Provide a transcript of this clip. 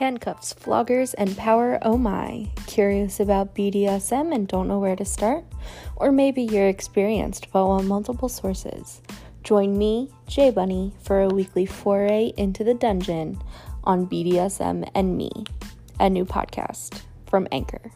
handcuffs, floggers, and power oh my. Curious about BDSM and don't know where to start? Or maybe you're experienced but want multiple sources. Join me, J Bunny, for a weekly foray into the dungeon on BDSM and Me, a new podcast from Anchor.